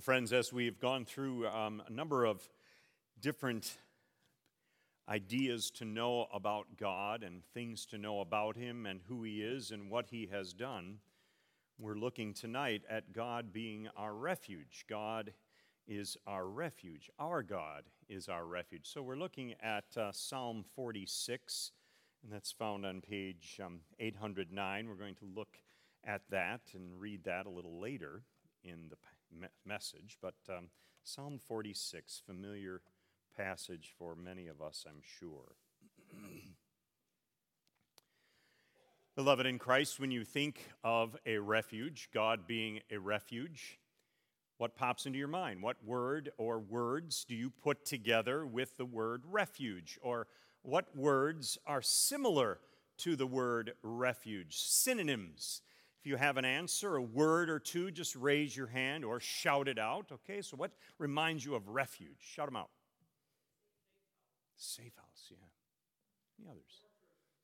Well, friends, as we've gone through um, a number of different ideas to know about God and things to know about Him and who He is and what He has done, we're looking tonight at God being our refuge. God is our refuge. Our God is our refuge. So we're looking at uh, Psalm 46, and that's found on page um, 809. We're going to look at that and read that a little later in the me- message. But um, Psalm 46, familiar passage for many of us, I'm sure. Beloved in Christ, when you think of a refuge, God being a refuge, what pops into your mind? What word or words do you put together with the word refuge? Or what words are similar to the word refuge? Synonyms. If you have an answer, a word or two, just raise your hand or shout it out. Okay, so what reminds you of refuge? Shout them out. Safe house, yeah. Any others?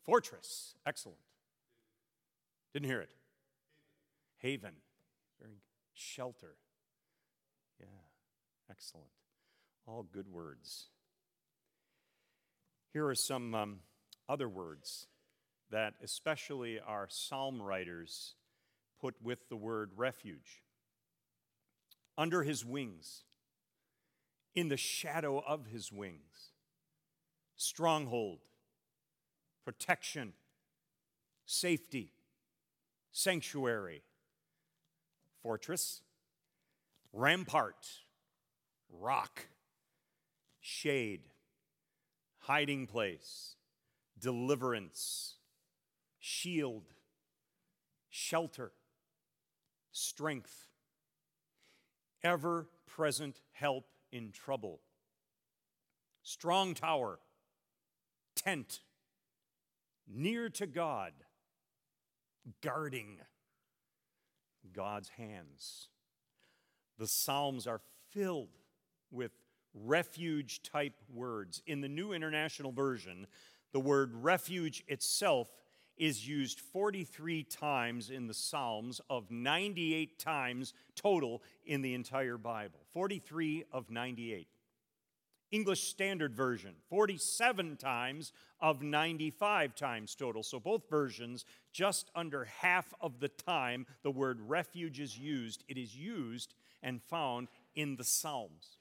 Fortress, excellent. Didn't hear it. Haven, very. Shelter, yeah, excellent. All good words. Here are some um, other words that especially our psalm writers put with the word refuge. Under his wings, in the shadow of his wings, stronghold, protection, safety, sanctuary, fortress, rampart, rock, shade, hiding place, deliverance, shield, shelter, strength, ever present help in trouble, strong tower, tent, near to God, guarding God's hands. The Psalms are filled with refuge type words. In the New International Version, the word refuge itself is used 43 times in the Psalms, of 98 times total in the entire Bible. 43 of 98. English Standard Version, 47 times of 95 times total. So both versions, just under half of the time the word refuge is used, it is used and found in the Psalms.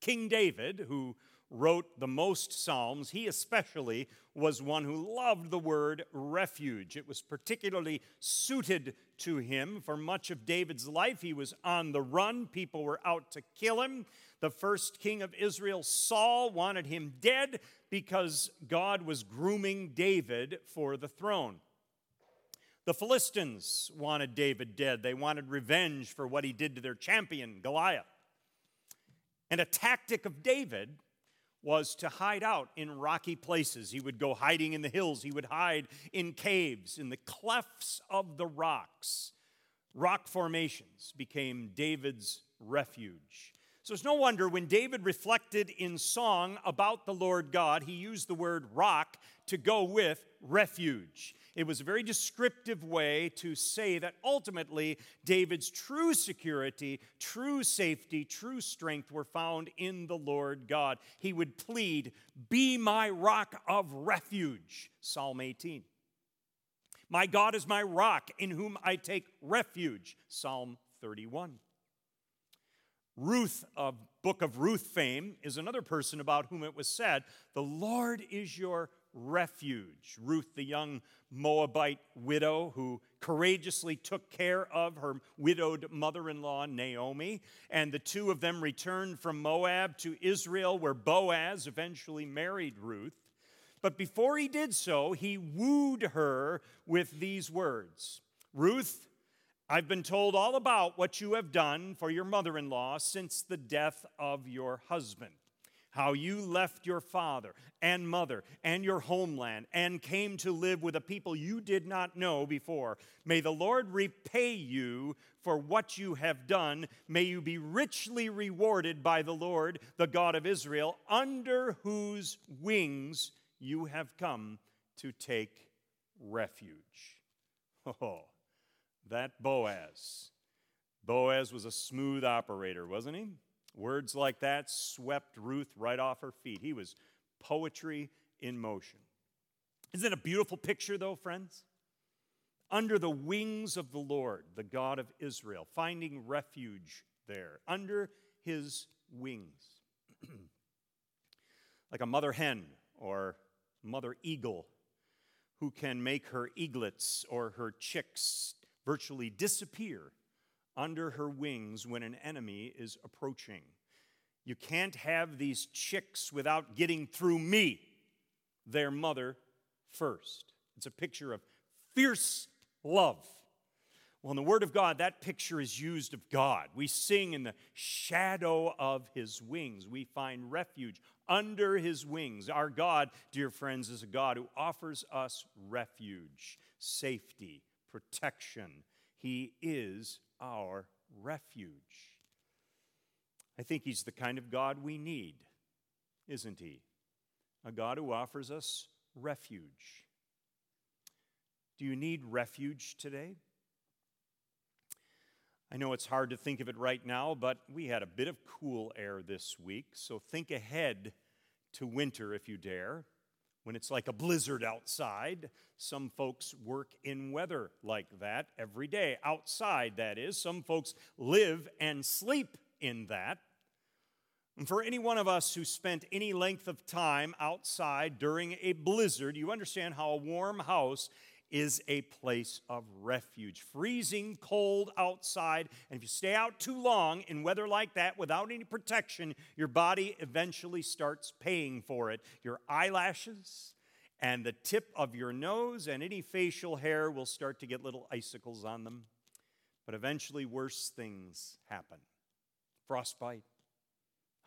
King David, who wrote the most Psalms, he especially was one who loved the word refuge. It was particularly suited to him. For much of David's life, he was on the run, people were out to kill him. The first king of Israel, Saul, wanted him dead because God was grooming David for the throne. The Philistines wanted David dead. They wanted revenge for what he did to their champion, Goliath. And a tactic of David was to hide out in rocky places. He would go hiding in the hills, he would hide in caves, in the clefts of the rocks. Rock formations became David's refuge. So it's no wonder when David reflected in song about the Lord God, he used the word rock to go with refuge. It was a very descriptive way to say that ultimately David's true security, true safety, true strength were found in the Lord God. He would plead, Be my rock of refuge, Psalm 18. My God is my rock in whom I take refuge, Psalm 31. Ruth, of book of Ruth fame, is another person about whom it was said, The Lord is your refuge. Ruth, the young Moabite widow who courageously took care of her widowed mother in law, Naomi, and the two of them returned from Moab to Israel, where Boaz eventually married Ruth. But before he did so, he wooed her with these words Ruth, I've been told all about what you have done for your mother in law since the death of your husband how you left your father and mother and your homeland and came to live with a people you did not know before. May the Lord repay you for what you have done. May you be richly rewarded by the Lord, the God of Israel, under whose wings you have come to take refuge. Oh, that Boaz, Boaz was a smooth operator, wasn't he? Words like that swept Ruth right off her feet. He was poetry in motion. Isn't it a beautiful picture, though, friends? Under the wings of the Lord, the God of Israel, finding refuge there, under his wings. like a mother hen or mother eagle who can make her eaglets or her chicks virtually disappear under her wings when an enemy is approaching. You can't have these chicks without getting through me, their mother, first. It's a picture of fierce love. Well, in the Word of God, that picture is used of God. We sing in the shadow of His wings. We find refuge under His wings. Our God, dear friends, is a God who offers us refuge, safety, protection. He is our refuge. I think He's the kind of God we need, isn't He? A God who offers us refuge. Do you need refuge today? I know it's hard to think of it right now, but we had a bit of cool air this week, so think ahead to winter if you dare. When it's like a blizzard outside, some folks work in weather like that every day. Outside, that is. Some folks live and sleep in that. And for any one of us who spent any length of time outside during a blizzard, you understand how a warm house is a place of refuge. Freezing cold outside, and if you stay out too long in weather like that without any protection, your body eventually starts paying for it. Your eyelashes and the tip of your nose and any facial hair will start to get little icicles on them. But eventually, worse things happen frostbite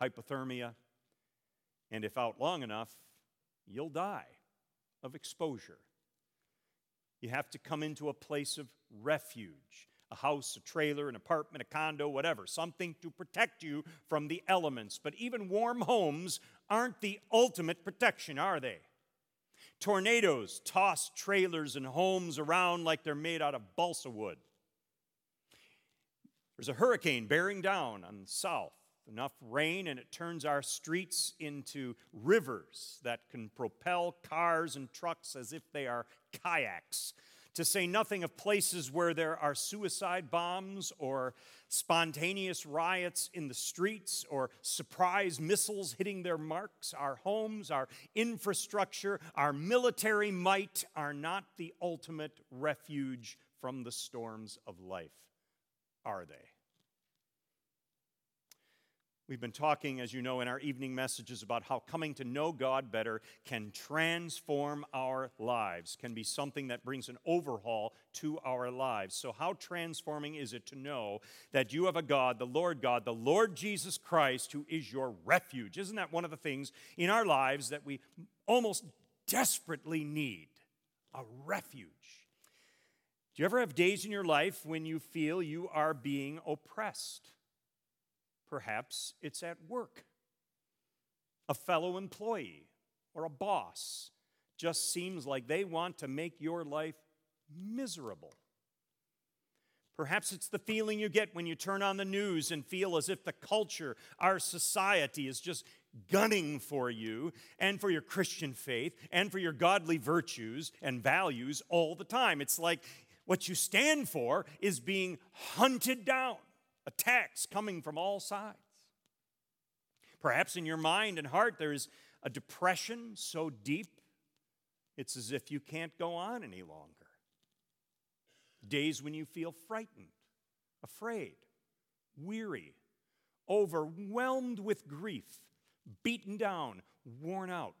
hypothermia, and if out long enough, you'll die of exposure. You have to come into a place of refuge a house, a trailer, an apartment, a condo, whatever, something to protect you from the elements. But even warm homes aren't the ultimate protection, are they? Tornadoes toss trailers and homes around like they're made out of balsa wood. There's a hurricane bearing down on the south enough rain and it turns our streets into rivers that can propel cars and trucks as if they are kayaks. To say nothing of places where there are suicide bombs or spontaneous riots in the streets or surprise missiles hitting their marks. Our homes, our infrastructure, our military might are not the ultimate refuge from the storms of life, are they? We've been talking, as you know, in our evening messages about how coming to know God better can transform our lives, can be something that brings an overhaul to our lives. So, how transforming is it to know that you have a God, the Lord God, the Lord Jesus Christ, who is your refuge? Isn't that one of the things in our lives that we almost desperately need? A refuge. Do you ever have days in your life when you feel you are being oppressed? Perhaps it's at work. A fellow employee or a boss just seems like they want to make your life miserable. Perhaps it's the feeling you get when you turn on the news and feel as if the culture, our society, is just gunning for you and for your Christian faith and for your godly virtues and values all the time. It's like what you stand for is being hunted down attacks coming from all sides. Perhaps in your mind and heart there is a depression so deep it's as if you can't go on any longer. Days when you feel frightened, afraid, weary, overwhelmed with grief, beaten down, worn out.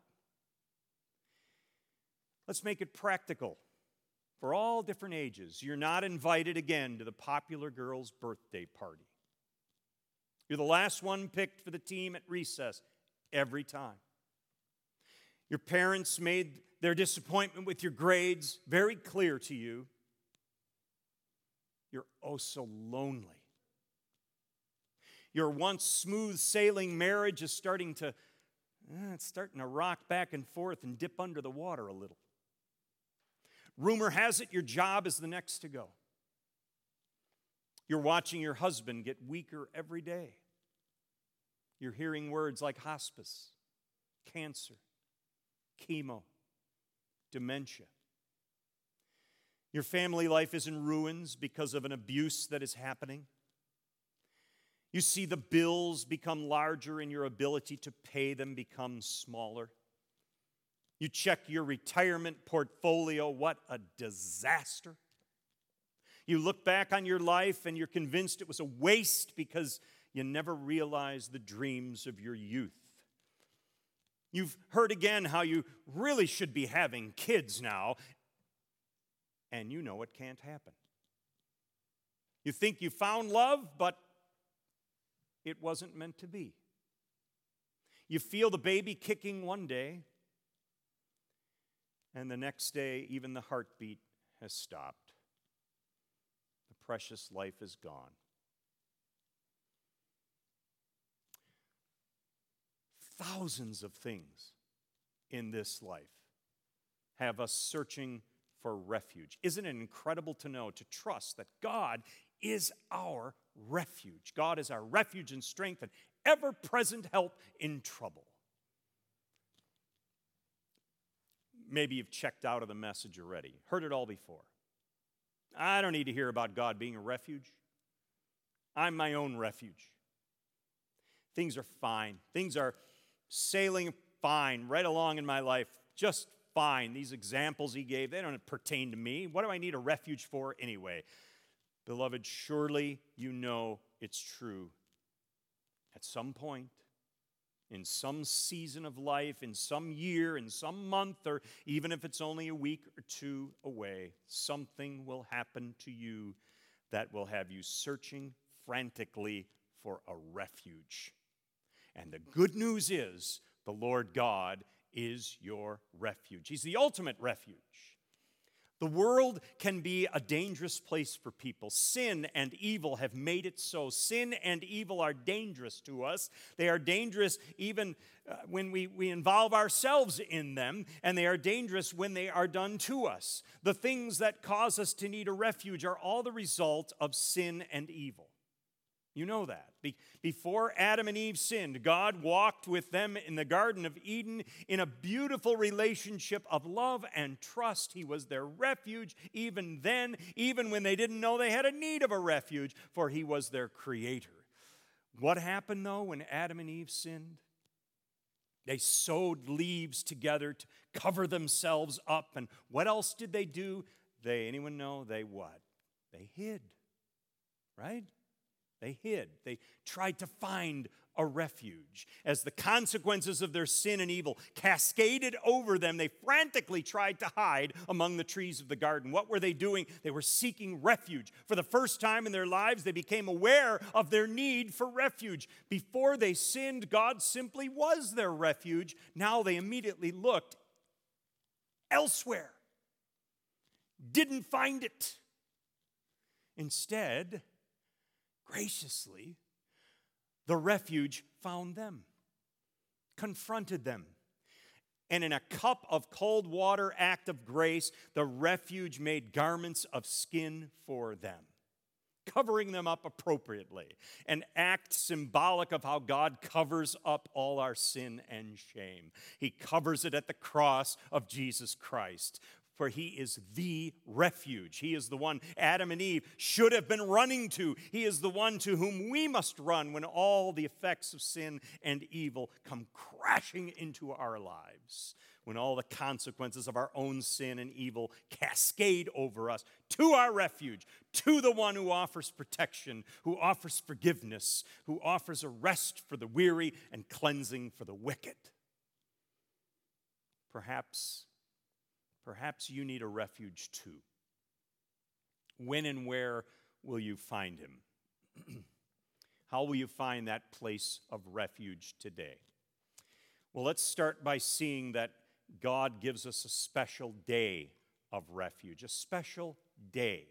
Let's make it practical for all different ages. You're not invited again to the popular girl's birthday party. You're the last one picked for the team at recess every time. Your parents made their disappointment with your grades very clear to you. You're oh so lonely. Your once smooth sailing marriage is starting to, eh, it's starting to rock back and forth and dip under the water a little. Rumor has it your job is the next to go. You're watching your husband get weaker every day. You're hearing words like hospice, cancer, chemo, dementia. Your family life is in ruins because of an abuse that is happening. You see the bills become larger and your ability to pay them becomes smaller. You check your retirement portfolio, what a disaster. You look back on your life and you're convinced it was a waste because you never realized the dreams of your youth. You've heard again how you really should be having kids now, and you know it can't happen. You think you found love, but it wasn't meant to be. You feel the baby kicking one day, and the next day, even the heartbeat has stopped. The precious life is gone. Thousands of things in this life have us searching for refuge. Isn't it incredible to know, to trust that God is our refuge? God is our refuge and strength and ever present help in trouble. Maybe you've checked out of the message already, heard it all before. I don't need to hear about God being a refuge. I'm my own refuge. Things are fine. Things are sailing fine right along in my life, just fine. These examples he gave, they don't pertain to me. What do I need a refuge for anyway? Beloved, surely you know it's true. At some point, in some season of life, in some year, in some month, or even if it's only a week or two away, something will happen to you that will have you searching frantically for a refuge. And the good news is the Lord God is your refuge. He's the ultimate refuge. The world can be a dangerous place for people. Sin and evil have made it so. Sin and evil are dangerous to us. They are dangerous even uh, when we, we involve ourselves in them, and they are dangerous when they are done to us. The things that cause us to need a refuge are all the result of sin and evil. You know that. Be- before Adam and Eve sinned, God walked with them in the Garden of Eden in a beautiful relationship of love and trust. He was their refuge even then, even when they didn't know they had a need of a refuge, for He was their creator. What happened though when Adam and Eve sinned? They sewed leaves together to cover themselves up. And what else did they do? They, anyone know? They what? They hid, right? They hid. They tried to find a refuge. As the consequences of their sin and evil cascaded over them, they frantically tried to hide among the trees of the garden. What were they doing? They were seeking refuge. For the first time in their lives, they became aware of their need for refuge. Before they sinned, God simply was their refuge. Now they immediately looked elsewhere, didn't find it. Instead, graciously, the refuge found them, confronted them. And in a cup of cold water act of grace, the refuge made garments of skin for them, covering them up appropriately. An act symbolic of how God covers up all our sin and shame. He covers it at the cross of Jesus Christ for he is the refuge. He is the one Adam and Eve should have been running to. He is the one to whom we must run when all the effects of sin and evil come crashing into our lives. When all the consequences of our own sin and evil cascade over us to our refuge, to the one who offers protection, who offers forgiveness, who offers a rest for the weary and cleansing for the wicked. Perhaps Perhaps you need a refuge too. When and where will you find him? How will you find that place of refuge today? Well, let's start by seeing that God gives us a special day of refuge, a special day.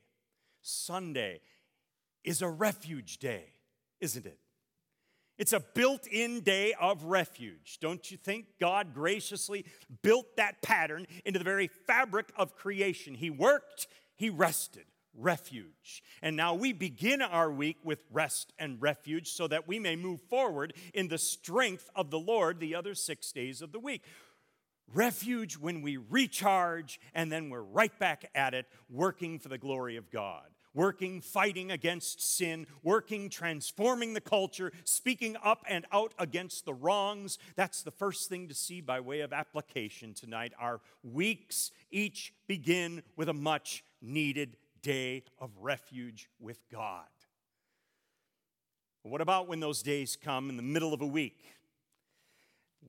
Sunday is a refuge day, isn't it? It's a built in day of refuge. Don't you think God graciously built that pattern into the very fabric of creation? He worked, He rested. refuge. And now we begin our week with rest and refuge so that we may move forward in the strength of the Lord the other six days of the week. Refuge when we recharge, and then we're right back at it, working for the glory of God working, fighting against sin, working, transforming the culture, speaking up and out against the wrongs. That's the first thing to see by way of application tonight. Our weeks each begin with a much needed day of refuge with God. What about when those days come in the middle of a week?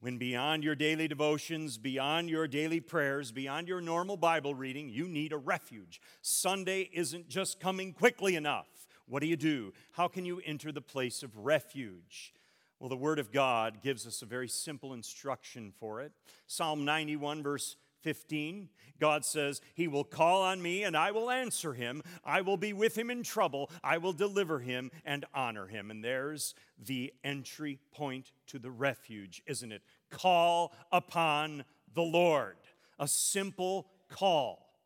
When beyond your daily devotions, beyond your daily prayers, beyond your normal Bible reading, you need a refuge. Sunday isn't just coming quickly enough. What do you do? How can you enter the place of refuge? Well, the Word of God gives us a very simple instruction for it. Psalm 91, verse 15, God says, He will call on me and I will answer him. I will be with him in trouble. I will deliver him and honor him. And there's the entry point to the refuge, isn't it? Call upon the Lord. A simple call.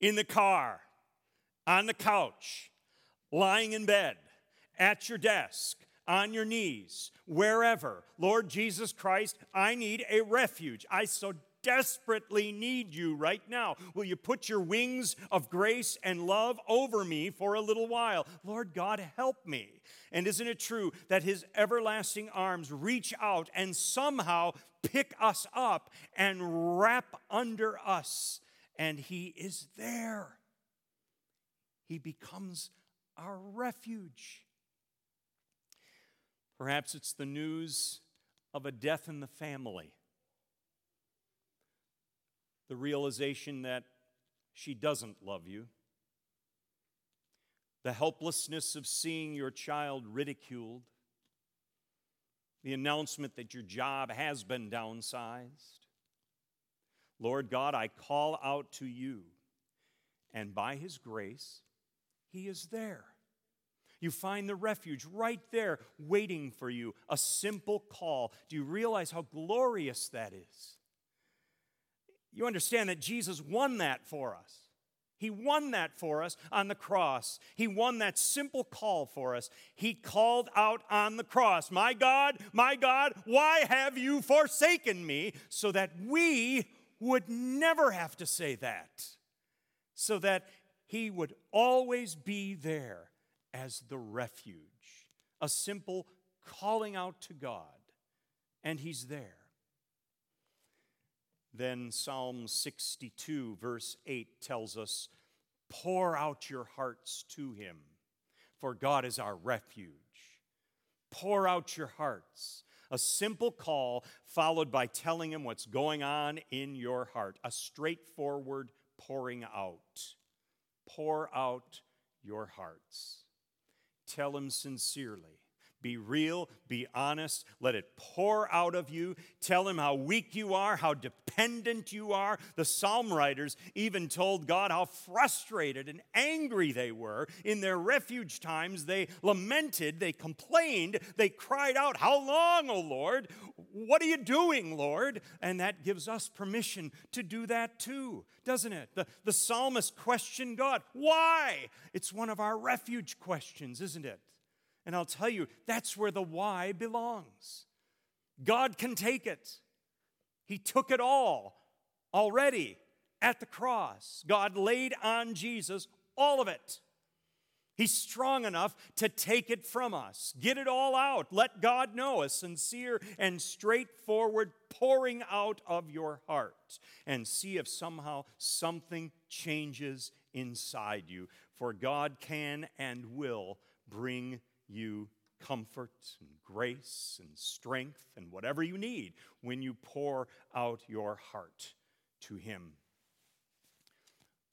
In the car, on the couch, lying in bed, at your desk, on your knees, wherever. Lord Jesus Christ, I need a refuge. I so desperately need you right now. Will you put your wings of grace and love over me for a little while? Lord God, help me. And isn't it true that his everlasting arms reach out and somehow pick us up and wrap under us? And he is there. He becomes our refuge. Perhaps it's the news of a death in the family the realization that she doesn't love you, the helplessness of seeing your child ridiculed, the announcement that your job has been downsized. Lord God, I call out to you, and by His grace, He is there. You find the refuge right there waiting for you, a simple call. Do you realize how glorious that is? You understand that Jesus won that for us. He won that for us on the cross. He won that simple call for us. He called out on the cross, My God, my God, why have you forsaken me? So that we would never have to say that. So that He would always be there as the refuge. A simple calling out to God, and He's there. Then Psalm 62, verse 8 tells us, Pour out your hearts to him, for God is our refuge. Pour out your hearts. A simple call followed by telling him what's going on in your heart. A straightforward pouring out. Pour out your hearts. Tell him sincerely be real, be honest, let it pour out of you. Tell him how weak you are, how dependent you are. The psalm writers even told God how frustrated and angry they were. In their refuge times, they lamented, they complained, they cried out, How long, O Lord? What are you doing, Lord? And that gives us permission to do that too, doesn't it? The, the psalmist questioned God. Why? It's one of our refuge questions, isn't it? And I'll tell you, that's where the why belongs. God can take it. He took it all already at the cross. God laid on Jesus all of it. He's strong enough to take it from us. Get it all out. Let God know a sincere and straightforward pouring out of your heart and see if somehow something changes inside you. For God can and will bring you comfort and grace and strength and whatever you need when you pour out your heart to Him.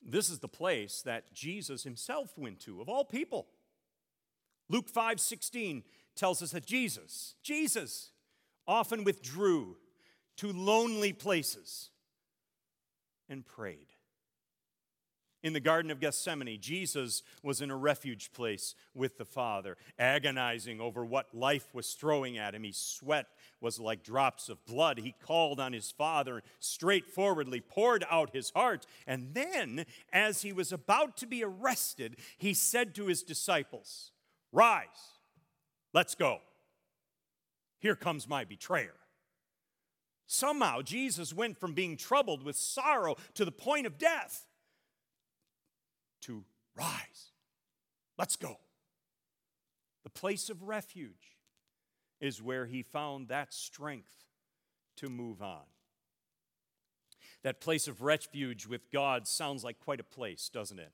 This is the place that Jesus himself went to, of all people. Luke 5 16 tells us that Jesus, Jesus, often withdrew to lonely places and prayed. In the Garden of Gethsemane, Jesus was in a refuge place with the Father, agonizing over what life was throwing at him. He sweat was like drops of blood. He called on his Father, straightforwardly poured out his heart. And then, as he was about to be arrested, he said to his disciples, Rise, let's go. Here comes my betrayer. Somehow, Jesus went from being troubled with sorrow to the point of death to rise. Let's go. The place of refuge is where he found that strength to move on. That place of refuge with God sounds like quite a place, doesn't it?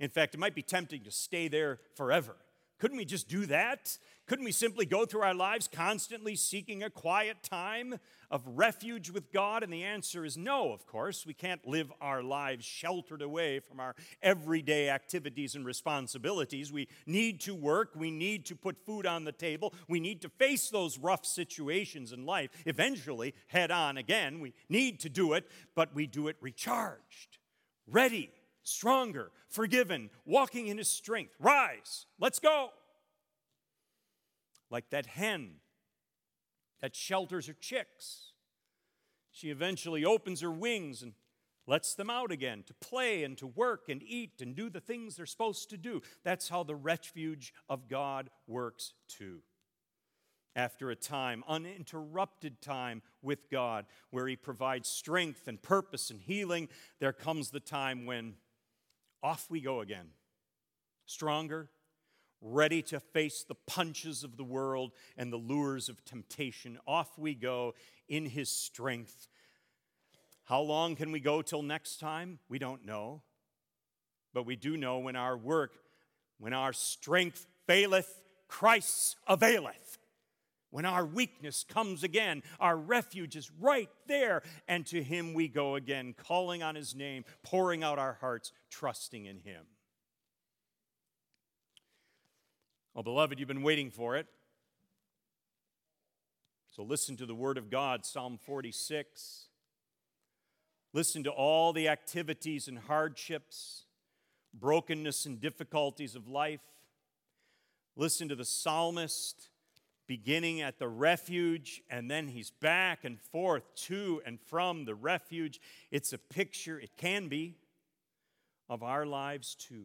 In fact, it might be tempting to stay there forever. Couldn't we just do that? Couldn't we simply go through our lives constantly seeking a quiet time of refuge with God? And the answer is no, of course. We can't live our lives sheltered away from our everyday activities and responsibilities. We need to work. We need to put food on the table. We need to face those rough situations in life, eventually head on again. We need to do it, but we do it recharged, ready stronger, forgiven, walking in his strength. Rise, let's go. Like that hen that shelters her chicks. She eventually opens her wings and lets them out again to play and to work and eat and do the things they're supposed to do. That's how the refuge of God works too. After a time, uninterrupted time with God, where He provides strength and purpose and healing, there comes the time when off we go again. Stronger, ready to face the punches of the world and the lures of temptation. Off we go in his strength. How long can we go till next time? We don't know. But we do know when our work, when our strength faileth, Christ's availeth. When our weakness comes again, our refuge is right there, and to Him we go again, calling on His name, pouring out our hearts, trusting in Him. Well, beloved, you've been waiting for it. So listen to the Word of God, Psalm 46. Listen to all the activities and hardships, brokenness and difficulties of life. Listen to the psalmist beginning at the refuge, and then he's back and forth to and from the refuge. It's a picture, it can be, of our lives too.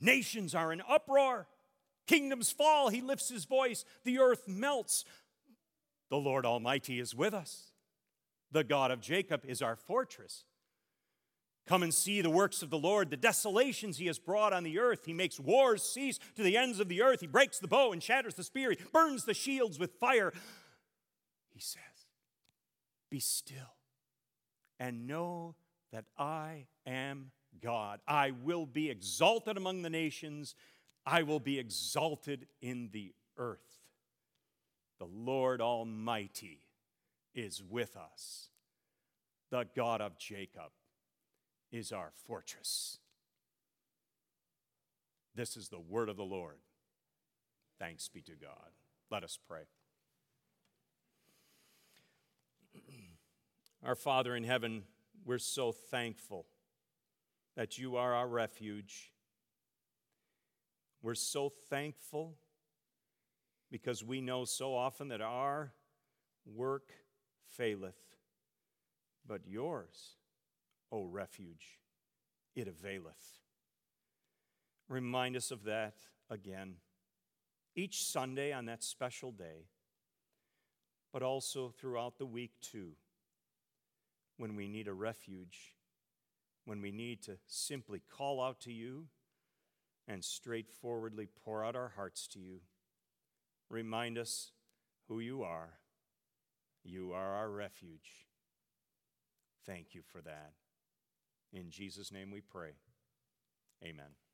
Nations are in uproar. Kingdoms fall. He lifts his voice. The earth melts. The Lord Almighty is with us. The God of Jacob is our fortress. Come and see the works of the Lord, the desolations he has brought on the earth. He makes wars cease to the ends of the earth. He breaks the bow and shatters the spear. He burns the shields with fire. He says, Be still and know that I am God. I will be exalted among the nations, I will be exalted in the earth. The Lord Almighty is with us, the God of Jacob is our fortress. This is the word of the Lord. Thanks be to God. Let us pray. Our Father in heaven, we're so thankful that you are our refuge. We're so thankful because we know so often that our work faileth, but yours O refuge, it availeth. Remind us of that again each Sunday on that special day, but also throughout the week too, when we need a refuge, when we need to simply call out to you and straightforwardly pour out our hearts to you. Remind us who you are. You are our refuge. Thank you for that. In Jesus' name we pray. Amen.